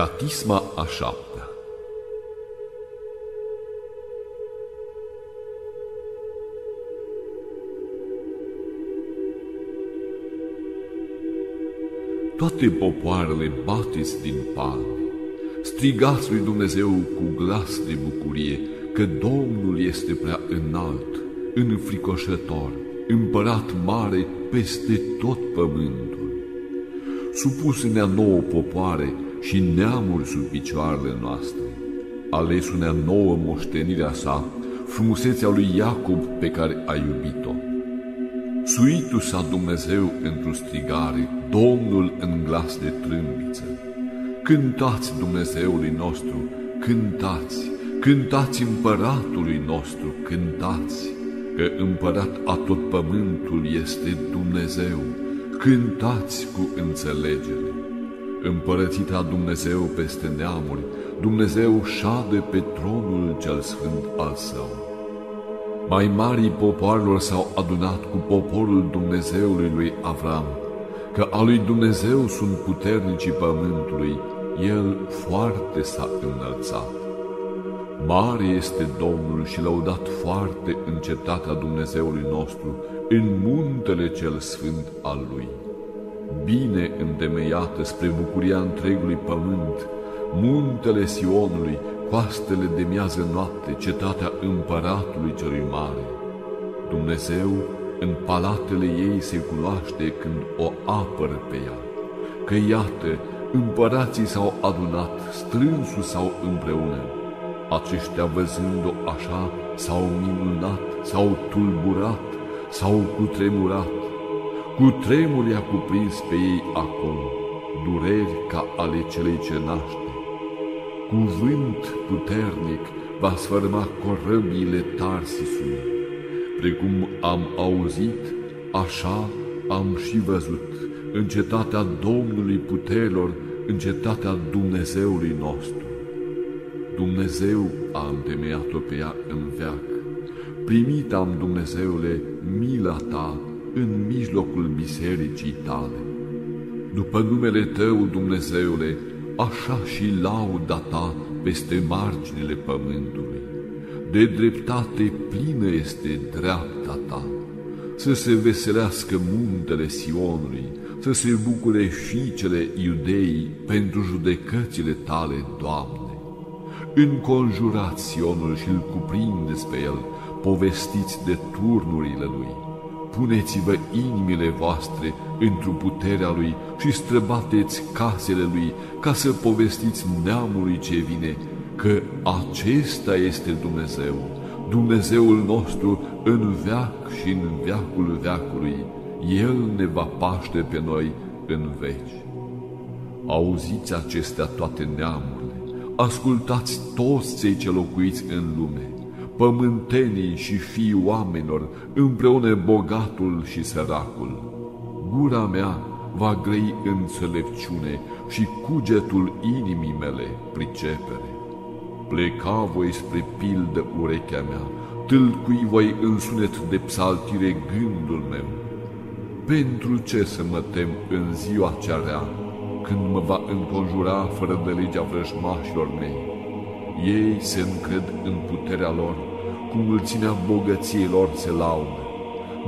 Catisma a șaptea Toate popoarele bateți din palme, strigați lui Dumnezeu cu glas de bucurie că Domnul este prea înalt, înfricoșător, împărat mare peste tot pământul. Supuse-ne nouă popoare și neamuri sub picioarele noastre. Alesu-ne nouă moștenirea sa, frumusețea lui Iacob pe care a iubit-o. Suitu sa Dumnezeu într-o strigare, Domnul în glas de trâmbiță. Cântați Dumnezeului nostru, cântați, cântați împăratului nostru, cântați, că împărat a tot pământul este Dumnezeu, cântați cu înțelegere. Împărățita Dumnezeu peste neamuri, Dumnezeu șade pe tronul cel sfânt al său. Mai marii popoarelor s-au adunat cu poporul Dumnezeului lui Avram, că a lui Dumnezeu sunt puternicii pământului, el foarte s-a înălțat. Mare este Domnul și lăudat foarte în cetatea Dumnezeului nostru, în muntele cel sfânt al lui bine întemeiată spre bucuria întregului pământ, muntele Sionului, coastele de miază noapte, cetatea împăratului celui mare. Dumnezeu în palatele ei se cunoaște când o apără pe ea, că iată, împărații s-au adunat, strânsul sau împreună. Aceștia văzând-o așa, s-au minunat, s-au tulburat, s-au cutremurat, cu tremur i-a cuprins pe ei acolo, dureri ca ale celei ce naște. Cuvânt puternic va sfărma corăbiile Tarsisului. Precum am auzit, așa am și văzut, în cetatea Domnului puterilor, în cetatea Dumnezeului nostru. Dumnezeu a întemeiat-o pe ea în veac. Primit am, Dumnezeule, mila ta în mijlocul bisericii tale. După numele tău, Dumnezeule, așa și lauda ta peste marginile pământului. De dreptate plină este dreapta ta, să se veselească muntele Sionului, să se bucure fiicele iudeii pentru judecățile tale, Doamne. Înconjurați Sionul și îl cuprindeți pe el, povestiți de turnurile lui puneți-vă inimile voastre într-o puterea lui și străbateți casele lui ca să povestiți neamului ce vine că acesta este Dumnezeu, Dumnezeul nostru în veac și în veacul veacului. El ne va paște pe noi în veci. Auziți acestea toate neamurile, ascultați toți cei ce locuiți în lume, pământenii și fii oamenilor, împreună bogatul și săracul. Gura mea va grăi înțelepciune și cugetul inimii mele pricepere. Pleca voi spre pildă urechea mea, tâlcui voi în sunet de psaltire gândul meu. Pentru ce să mă tem în ziua cea rea, când mă va înconjura fără de legea vrăjmașilor mei? Ei se încred în puterea lor, cu mulțimea bogăției lor se laudă.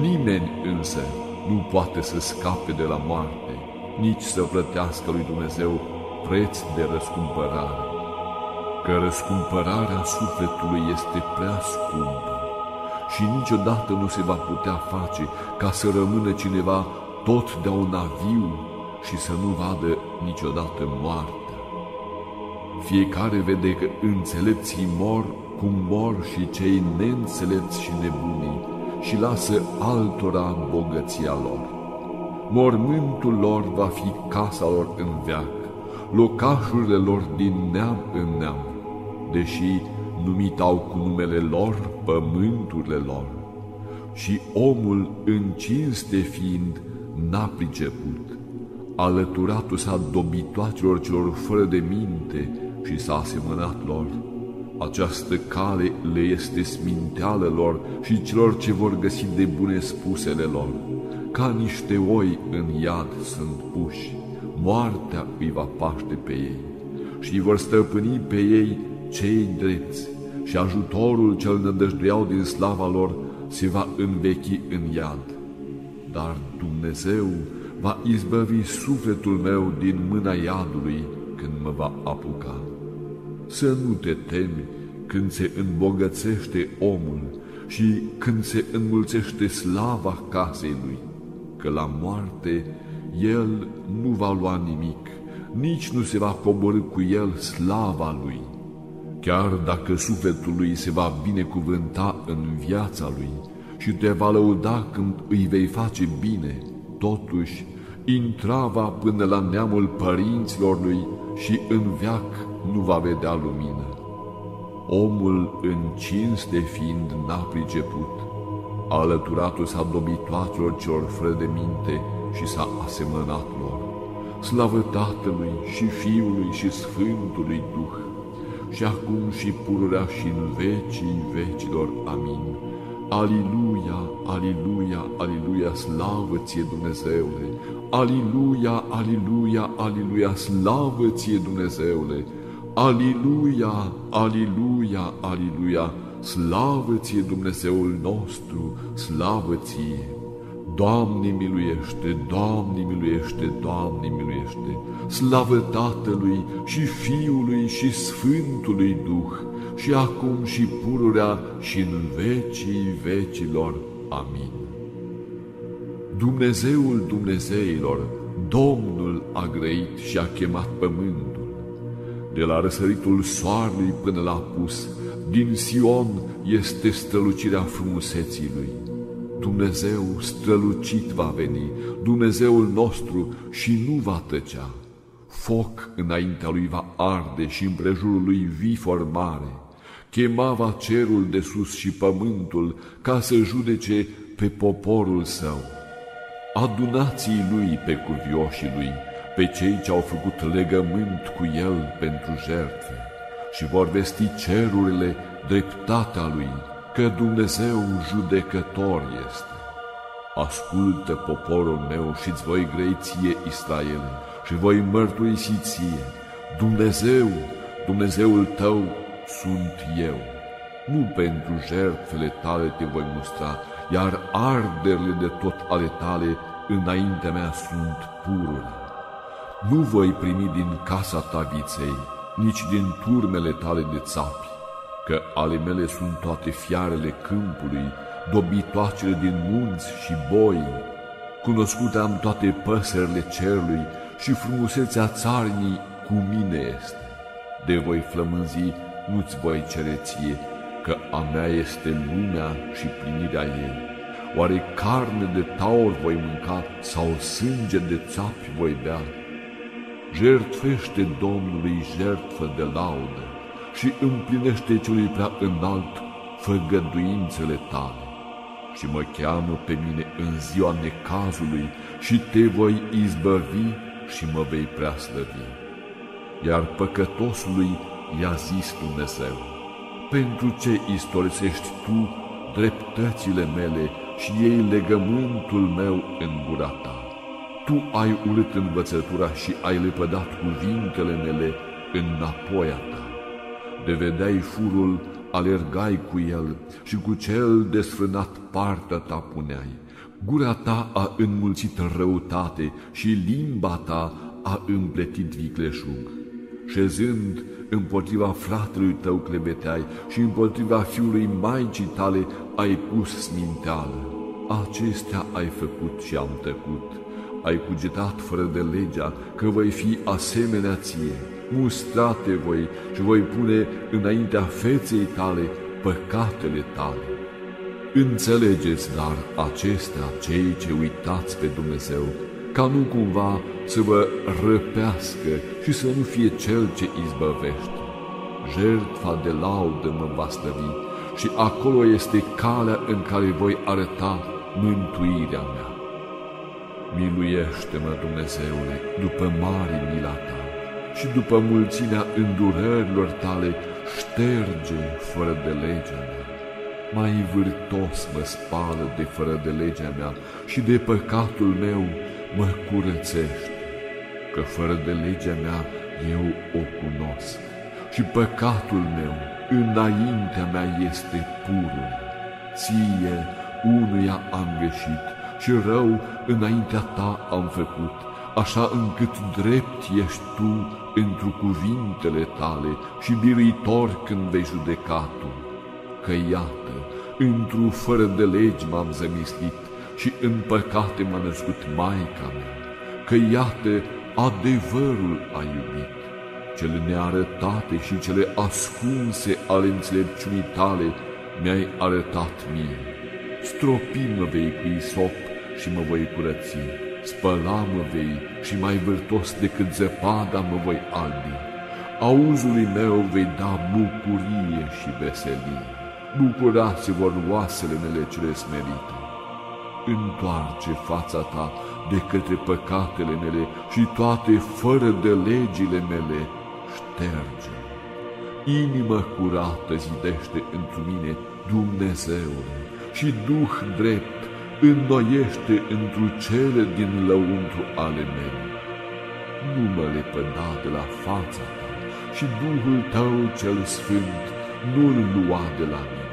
Nimeni însă nu poate să scape de la moarte, nici să plătească lui Dumnezeu preț de răscumpărare. Că răscumpărarea sufletului este prea scumpă și niciodată nu se va putea face ca să rămână cineva totdeauna viu și să nu vadă niciodată moarte. Fiecare vede că înțelepții mor cum mor și cei neînțelepți și nebunii și lasă altora bogăția lor. Mormântul lor va fi casa lor în veac, locașurile lor din neam în neam, deși numit au cu numele lor pământurile lor. Și omul, în cinste fiind, n-a priceput, alăturatul s-a dobitoacelor celor fără de minte, și s-a asemănat lor. Această cale le este sminteală lor și celor ce vor găsi de bune spusele lor. Ca niște oi în iad sunt puși, moartea îi va paște pe ei. și vor stăpâni pe ei cei drepți și ajutorul cel nădăjduiau din slava lor se va învechi în iad. Dar Dumnezeu va izbăvi sufletul meu din mâna iadului când mă va apuca. Să nu te temi când se îmbogățește omul și când se înmulțește slava casei lui, că la moarte el nu va lua nimic, nici nu se va coborâ cu el slava lui. Chiar dacă sufletul lui se va binecuvânta în viața lui și te va lăuda când îi vei face bine, totuși intra va până la neamul părinților lui și în veac nu va vedea lumină. Omul în cinste fiind n-a priceput, alăturatul s-a dobitoatelor celor fără de minte și s-a asemănat lor. Slavă Tatălui și Fiului și Sfântului Duh, și acum și pururea și în vecii vecilor. Amin. Aliluia, aliluia, aliluia, slavă ție Dumnezeule! Aliluia, aliluia, aliluia, slavă ție Dumnezeule! Aliluia, aliluia, aliluia, slavă ție Dumnezeul nostru, slavă ție! Doamne miluiește, Doamne miluiește, Doamne miluiește, slavă Tatălui și Fiului și Sfântului Duh, și acum și pururea și în vecii vecilor. Amin. Dumnezeul Dumnezeilor, Domnul a grăit și a chemat pământul. De la răsăritul soarelui până la pus, din Sion este strălucirea frumuseții lui. Dumnezeu strălucit va veni, Dumnezeul nostru și nu va tăcea. Foc înaintea lui va arde și împrejurul lui vifor mare. Chemava cerul de sus și pământul ca să judece pe poporul său. Adunații lui pe cuvioșii lui, pe cei ce au făcut legământ cu el pentru jertfe și vor vesti cerurile dreptatea lui, că Dumnezeu judecător este. Ascultă poporul meu și-ți voi grei ție, Israel, și voi mărturisi ție, Dumnezeu, Dumnezeul tău sunt eu. Nu pentru jertfele tale te voi mustra, iar arderile de tot ale tale înaintea mea sunt pururi. Nu voi primi din casa ta viței, nici din turmele tale de țapi, că ale mele sunt toate fiarele câmpului, dobitoacele din munți și boi. Cunoscute am toate păsările cerului și frumusețea țarnii cu mine este. De voi flămânzi nu-ți voi cere ție, că a mea este lumea și plinirea ei. Oare carne de taur voi mânca sau sânge de țapi voi bea? Jertfește Domnului jertfă de laudă și împlinește celui prea înalt făgăduințele tale. Și mă cheamă pe mine în ziua necazului și te voi izbăvi și mă vei prea slăvi. Iar păcătosului i-a zis Dumnezeu, pentru ce istorisești tu dreptățile mele și ei legământul meu în gura ta? Tu ai urât învățătura și ai lepădat cuvintele mele înapoi a ta de vedeai furul, alergai cu el și cu cel desfrânat partea ta puneai. Gura ta a înmulțit răutate și limba ta a împletit vicleșug. Șezând împotriva fratelui tău cleveteai și împotriva fiului maicii tale ai pus sminteală. Acestea ai făcut și am tăcut. Ai cugetat fără de legea că voi fi asemenea ție mustrate voi și voi pune înaintea feței tale păcatele tale. Înțelegeți, dar, acestea cei ce uitați pe Dumnezeu, ca nu cumva să vă răpească și să nu fie cel ce izbăvește. Jertfa de laudă mă va stăvi și acolo este calea în care voi arăta mântuirea mea. Miluiește-mă, Dumnezeule, după mari mila ta și după mulțimea îndurărilor tale șterge fără de legea mea. Mai vârtos mă spală de fără de legea mea și de păcatul meu mă curățește, că fără de legea mea eu o cunosc și păcatul meu înaintea mea este purul. Ție, unuia am greșit și rău înaintea ta am făcut, așa încât drept ești tu întru cuvintele tale și biruitor când vei judeca tu. Că iată, într-un fără de legi m-am zămislit și în păcate m-a născut Maica mea, că iată, adevărul a iubit, cele nearătate și cele ascunse ale înțelepciunii tale mi-ai arătat mie. Stropi-mă vei cu isop și mă voi curăți, spăla-mă vei și mai vârtos decât zăpada mă voi albi. Auzului meu vei da bucurie și veselie. Bucurați vor oasele mele cele smerite. Întoarce fața ta de către păcatele mele și toate fără de legile mele șterge. Inimă curată zidește întru mine Dumnezeul și Duh drept înnoiește întru cele din lăuntru ale mele. Nu mă lepăda de la fața ta și Duhul tău cel sfânt nu-l lua de la mine.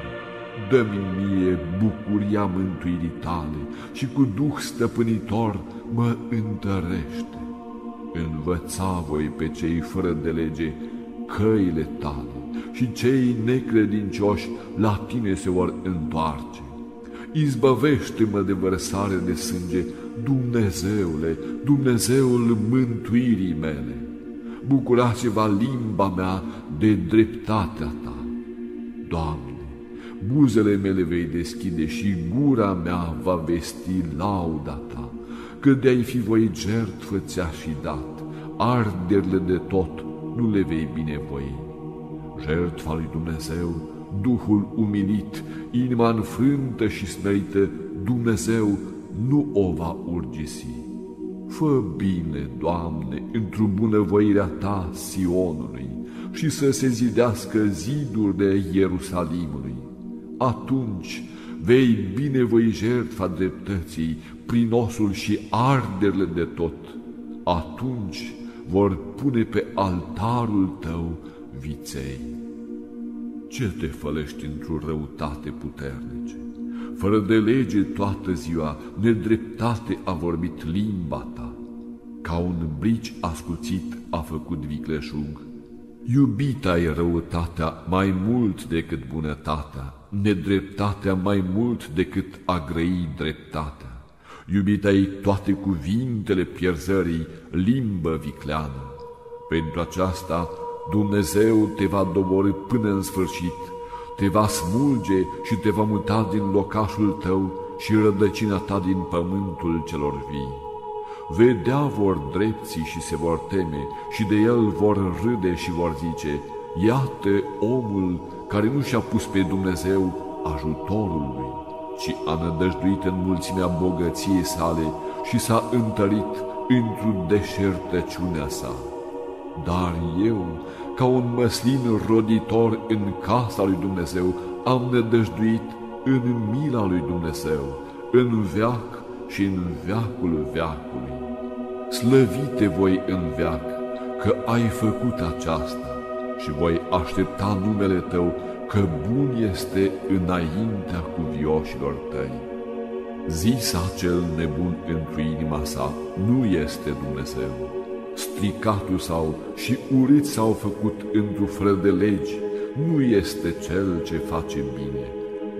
Dă-mi mie bucuria mântuirii tale și cu Duh stăpânitor mă întărește. Învăța voi pe cei fără de lege căile tale și cei necredincioși la tine se vor întoarce. Izbăvește-mă de vărsare de sânge, Dumnezeule, Dumnezeul mântuirii mele. Bucurați-vă limba mea de dreptatea ta. Doamne, buzele mele vei deschide și gura mea va vesti lauda ta, că de-ai fi voi jertfă ți-a și dat, arderile de tot nu le vei binevoi. Jertfa lui Dumnezeu, Duhul umilit, inima înfrântă și smerită, Dumnezeu nu o va urgisi. Fă bine, Doamne, într-o bunăvoirea Ta Sionului și să se zidească zidurile Ierusalimului. Atunci vei binevoi jertfa dreptății prin osul și arderile de tot. Atunci vor pune pe altarul tău viței. Ce te fălești într-o răutate puternice? Fără de lege toată ziua, nedreptate a vorbit limba ta, ca un brici ascuțit a făcut vicleșug. Iubita e răutatea mai mult decât bunătatea, nedreptatea mai mult decât a grăi dreptatea. Iubita ei toate cuvintele pierzării, limbă vicleană. Pentru aceasta Dumnezeu te va dobori până în sfârșit, te va smulge și te va muta din locașul tău și rădăcina ta din pământul celor vii. Vedea vor drepții și se vor teme și de el vor râde și vor zice, Iată omul care nu și-a pus pe Dumnezeu ajutorul lui, ci a nădăjduit în mulțimea bogăției sale și s-a întărit într-o deșertăciunea sa. Dar eu, ca un măslin roditor în casa lui Dumnezeu, am nădăjduit în mila lui Dumnezeu, în veac și în veacul veacului. Slăvite voi în veac că ai făcut aceasta și voi aștepta numele tău că bun este înaintea cuvioșilor tăi. Zisa cel nebun într inima sa, nu este Dumnezeu stricatul sau și urit s-au făcut într-o fără de legi, nu este cel ce face bine.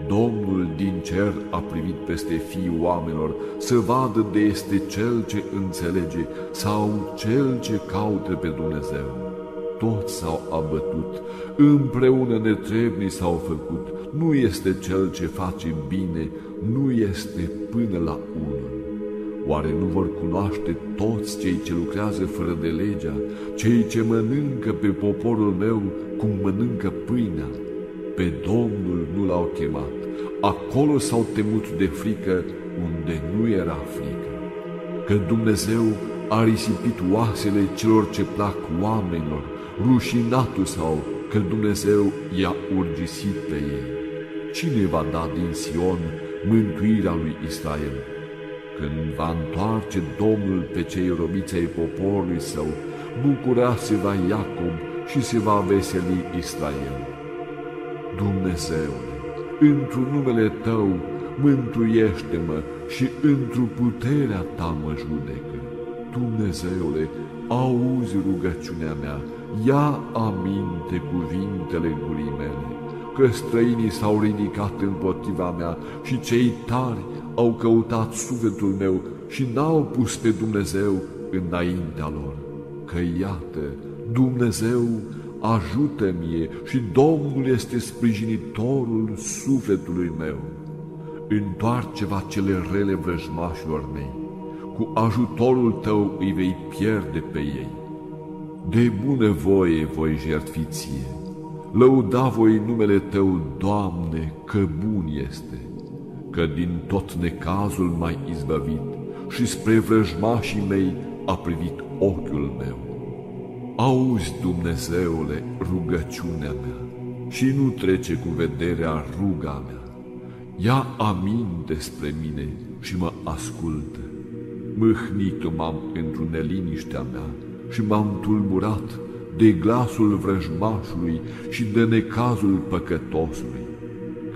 Domnul din cer a privit peste fiii oamenilor să vadă de este cel ce înțelege sau cel ce caută pe Dumnezeu. Toți s-au abătut, împreună netrebni s-au făcut, nu este cel ce face bine, nu este până la unul. Oare nu vor cunoaște toți cei ce lucrează fără de legea, cei ce mănâncă pe poporul meu cum mănâncă pâinea? Pe Domnul nu l-au chemat, acolo s-au temut de frică unde nu era frică. Că Dumnezeu a risipit oasele celor ce plac oamenilor, rușinatul sau că Dumnezeu i-a urgisit pe ei. Cine va da din Sion mântuirea lui Israel? Când va întoarce Domnul pe cei robiți ai poporului său, bucura se va Iacob și se va veseli Israel. Dumnezeule, într-un numele Tău, mântuiește-mă și într-o puterea Ta mă judecă. Dumnezeule, auzi rugăciunea mea, ia aminte cuvintele gurii mele, că străinii s-au ridicat împotriva mea și cei tari au căutat sufletul meu și n-au pus pe Dumnezeu înaintea lor. Că iată, Dumnezeu ajută-mie și Domnul este sprijinitorul sufletului meu. Întoarce-va cele rele vrăjmașilor mei, cu ajutorul tău îi vei pierde pe ei. De bună voie voi jertfi ție, lăuda voi numele tău, Doamne, că bun este, că din tot necazul m-ai izbăvit și spre vrăjmașii mei a privit ochiul meu. Auzi, Dumnezeule, rugăciunea mea și nu trece cu vederea ruga mea. Ia aminte spre mine și mă ascultă. Mâhnit m-am într-o neliniștea mea și m-am tulburat de glasul vrăjmașului și de necazul păcătosului,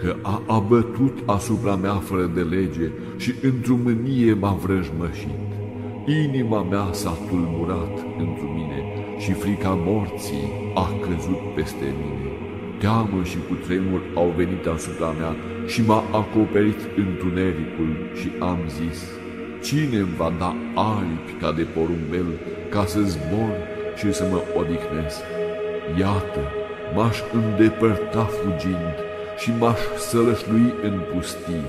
că a abătut asupra mea fără de lege și într-o mânie m-a vrăjmășit. Inima mea s-a tulburat într mine și frica morții a căzut peste mine. Teamă și cu tremur au venit asupra mea și m-a acoperit întunericul și am zis, Cine îmi va da aripi ca de porumbel ca să zbor și să mă odihnesc? Iată, m-aș îndepărta fugind și m-aș sălășlui în pustie.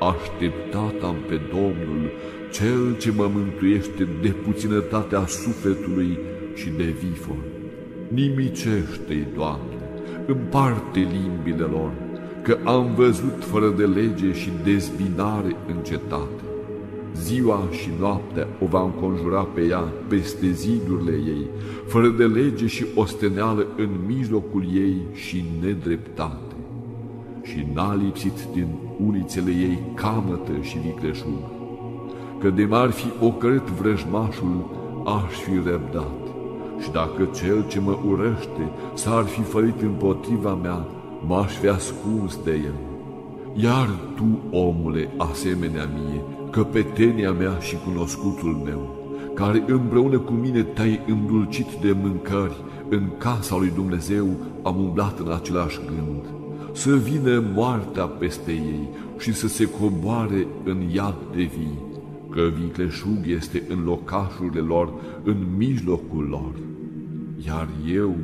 Așteptat am pe Domnul, Cel ce mă mântuiește de puținătatea sufletului și de vifor. Nimicește-i, Doamne, împarte limbile lor, că am văzut fără de lege și dezbinare în cetate. Ziua și noaptea o va înconjura pe ea peste zidurile ei, fără de lege și osteneală în mijlocul ei și nedreptate. Și n-a lipsit din ulițele ei camătă și vicleșug, că de m-ar fi ocărât vrăjmașul, aș fi răbdat. Și dacă cel ce mă urăște s-ar fi fărit împotriva mea, m-aș fi ascuns de el. Iar tu, omule, asemenea mie, căpetenia mea și cunoscutul meu, care împreună cu mine te-ai îndulcit de mâncări, în casa lui Dumnezeu am umblat în același gând, să vină moartea peste ei și să se coboare în iad de vii, că vicleșug este în locașurile lor, în mijlocul lor. Iar eu,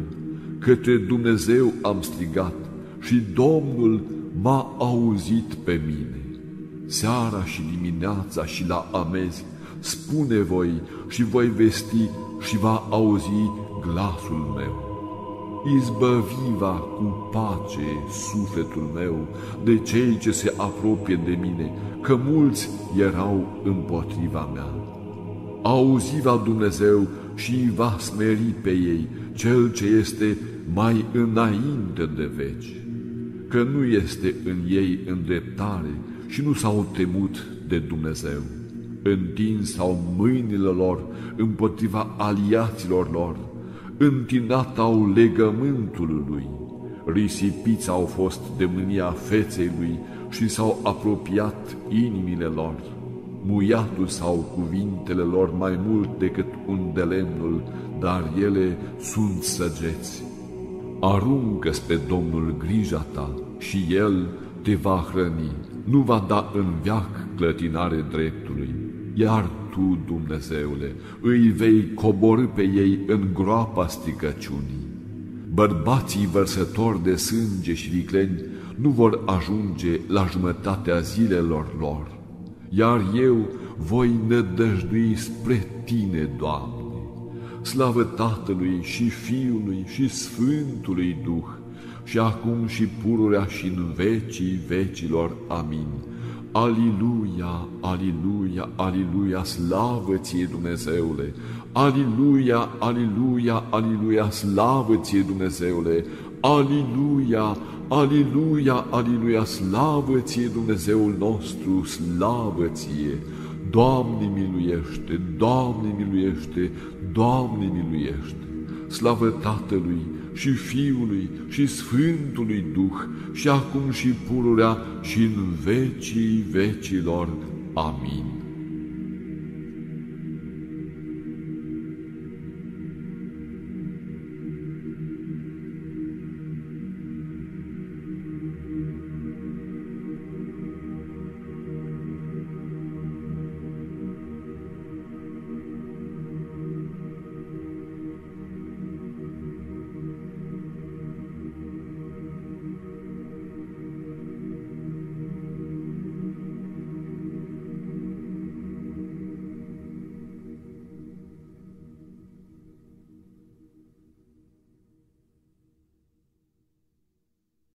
către Dumnezeu am strigat și Domnul m-a auzit pe mine seara și dimineața și la amezi, spune voi și voi vesti și va auzi glasul meu. Izbăviva cu pace sufletul meu de cei ce se apropie de mine, că mulți erau împotriva mea. Auziva Dumnezeu și va smeri pe ei cel ce este mai înainte de veci, că nu este în ei îndreptare, și nu s-au temut de Dumnezeu. Întins au mâinile lor împotriva aliaților lor, întinat au legământul lui, risipiți au fost de mânia feței lui și s-au apropiat inimile lor. Muiatul sau cuvintele lor mai mult decât un de lemnul, dar ele sunt săgeți. aruncă pe Domnul grija ta și El te va hrăni nu va da în veac clătinare dreptului, iar tu, Dumnezeule, îi vei coborâ pe ei în groapa stricăciunii. Bărbații vărsători de sânge și vicleni nu vor ajunge la jumătatea zilelor lor, iar eu voi nădăjdui spre Tine, Doamne. Slavă Tatălui și Fiului și Sfântului Duh, și acum și pururea și în vecii vecilor. Amin. Aliluia, aliluia, aliluia, slavă ție Dumnezeule! Aliluia, aliluia, aliluia, slavă ție Dumnezeule! Aliluia, aliluia, aliluia, slavă ție Dumnezeul nostru, slavă ție! Doamne miluiește, Doamne miluiește, Doamne miluiește. Slavă Tatălui și Fiului și Sfântului Duh și acum și pururea și în vecii vecilor. Amin.